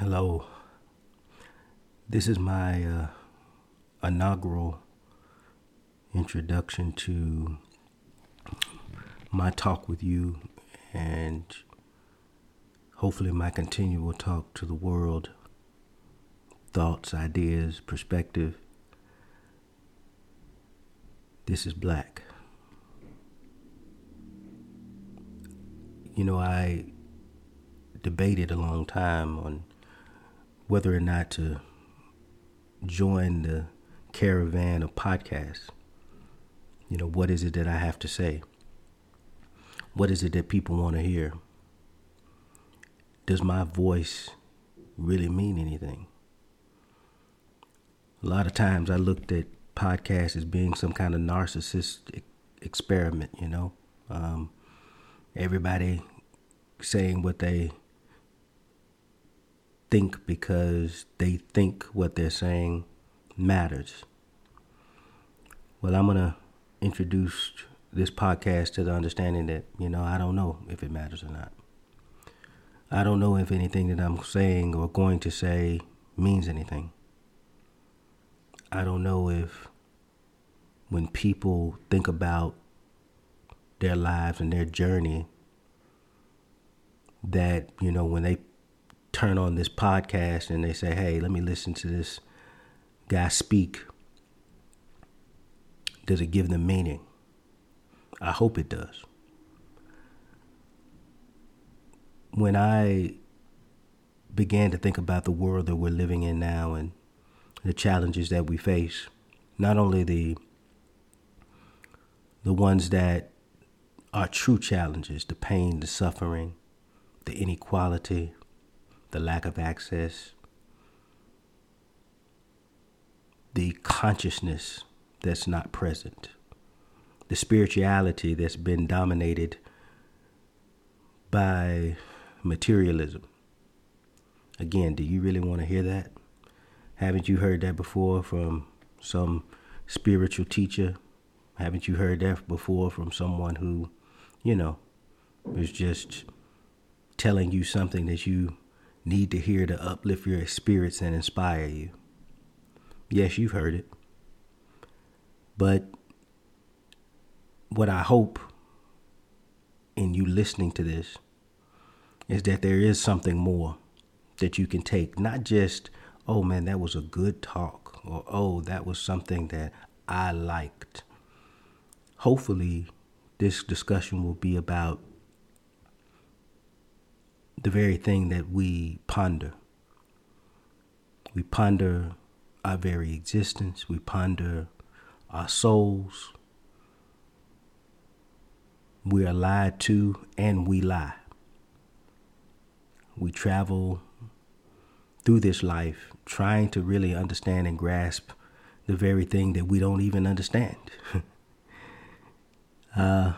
Hello. This is my uh, inaugural introduction to my talk with you and hopefully my continual talk to the world thoughts, ideas, perspective. This is black. You know, I debated a long time on whether or not to join the caravan of podcasts. You know, what is it that I have to say? What is it that people want to hear? Does my voice really mean anything? A lot of times I looked at podcasts as being some kind of narcissistic experiment, you know. Um, everybody saying what they think because they think what they're saying matters. Well, I'm going to introduce this podcast to the understanding that, you know, I don't know if it matters or not. I don't know if anything that I'm saying or going to say means anything. I don't know if when people think about their lives and their journey, that, you know, when they turn on this podcast and they say, hey, let me listen to this guy speak, does it give them meaning? I hope it does. When I began to think about the world that we're living in now and the challenges that we face, not only the the ones that are true challenges, the pain, the suffering, the inequality, the lack of access, the consciousness that's not present, the spirituality that's been dominated by materialism. Again, do you really want to hear that? Haven't you heard that before from some spiritual teacher? Haven't you heard that before from someone who, you know, is just telling you something that you need to hear to uplift your spirits and inspire you. Yes, you've heard it. But what I hope in you listening to this is that there is something more that you can take. Not just, oh man, that was a good talk, or oh, that was something that I liked. Hopefully, this discussion will be about the very thing that we ponder. We ponder our very existence, we ponder our souls. We are lied to and we lie. We travel through this life trying to really understand and grasp the very thing that we don't even understand. uh,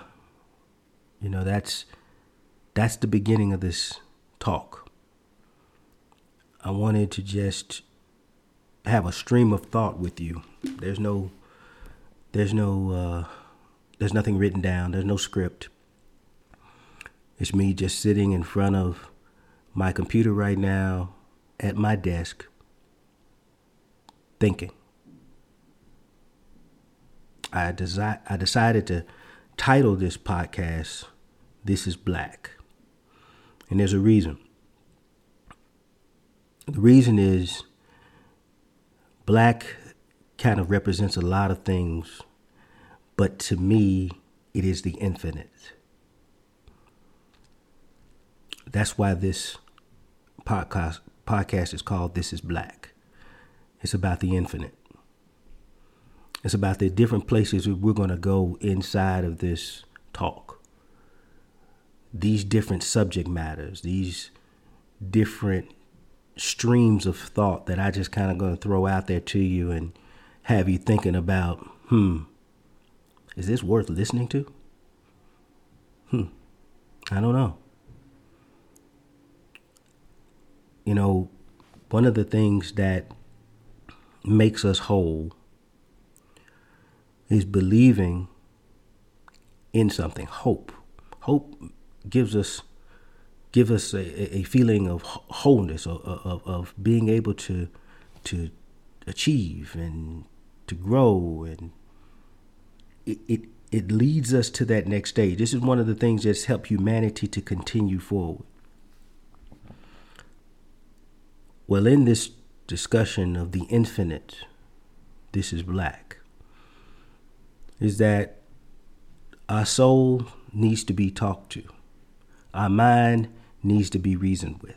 you know, that's that's the beginning of this talk. I wanted to just have a stream of thought with you. There's no there's no uh, there's nothing written down. There's no script. It's me just sitting in front of my computer right now at my desk thinking. I, desi- I decided to title this podcast This is Black. And there's a reason. The reason is black kind of represents a lot of things, but to me, it is the infinite. That's why this podcast podcast is called This is Black. It's about the infinite. It's about the different places we're going to go inside of this talk these different subject matters, these different streams of thought that I just kind of going to throw out there to you and have you thinking about, hmm, is this worth listening to? Hmm, I don't know. You know, one of the things that makes us whole is believing in something, hope. Hope gives us give us a, a feeling of wholeness, of, of, of being able to to achieve and to grow, and it, it it leads us to that next stage. This is one of the things that's helped humanity to continue forward. Well, in this discussion of the infinite, this is black, is that our soul needs to be talked to, our mind needs to be reasoned with.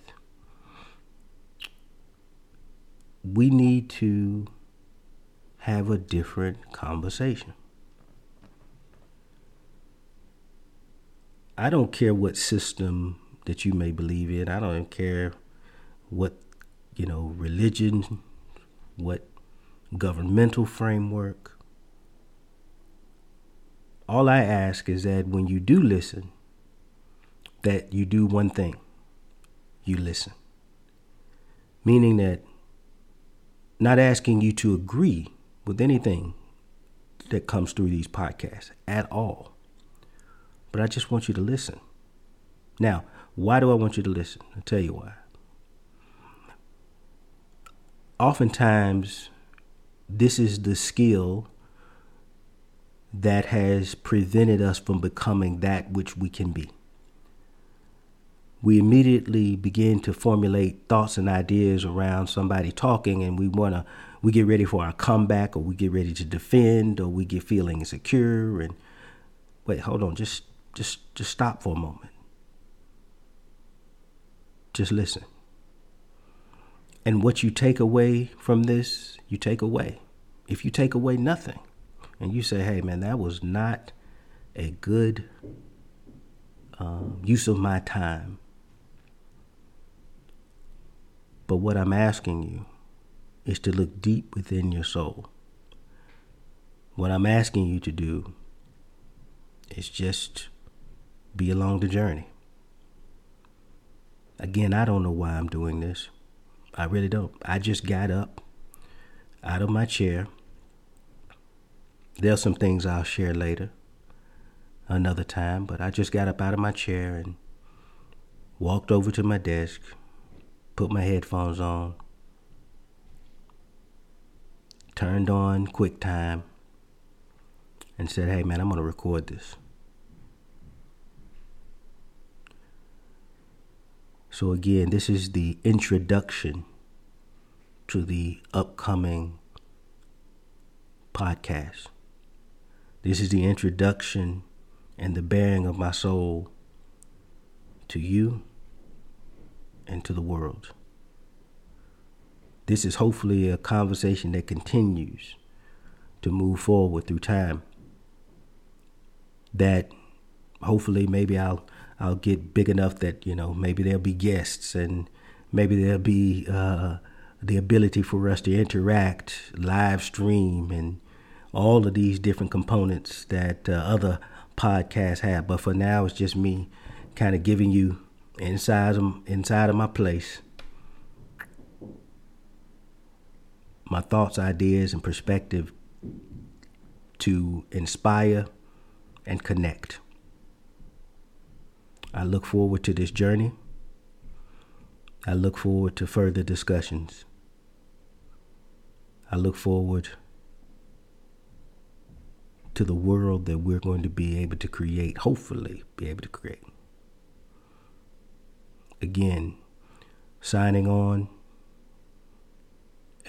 We need to have a different conversation. I don't care what system that you may believe in. I don't care what, you know, religion, what governmental framework. All I ask is that when you do listen, that you do one thing you listen. Meaning that not asking you to agree with anything that comes through these podcasts at all. But I just want you to listen. Now, why do I want you to listen? I'll tell you why. Oftentimes, this is the skill that has prevented us from becoming that which we can be we immediately begin to formulate thoughts and ideas around somebody talking and we want to we get ready for our comeback or we get ready to defend or we get feeling insecure and wait hold on just just just stop for a moment. Just listen. And what you take away from this you take away. If you take away nothing and you say hey man that was not a good um, use of my time but what I'm asking you is to look deep within your soul. What I'm asking you to do is just be along the journey. Again, I don't know why I'm doing this. I really don't. I just got up out of my chair. There's some things I'll share later, another time, but I just got up out of my chair and walked over to my desk put my headphones on, turned on QuickTime, and said, hey man, I'm going to record this. So, again, this is the introduction to the upcoming podcast. This is the introduction and the bearing of my soul to you and to the world. This is hopefully a conversation that continues to move forward through time. That hopefully maybe I'll I'll get big enough that you know maybe there'll be guests and maybe there'll be uh, the ability for us to interact, live stream, and all of these different components that uh, other podcasts have. But for now, it's just me kind of giving you inside of, inside of my place my thoughts, ideas, and perspective to inspire and connect. I look forward to this journey. I look forward to further discussions. I look forward to the world that we're going to be able to create, hopefully, be able to create again, signing on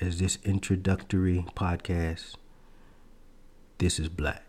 as this introductory podcast. This is Black.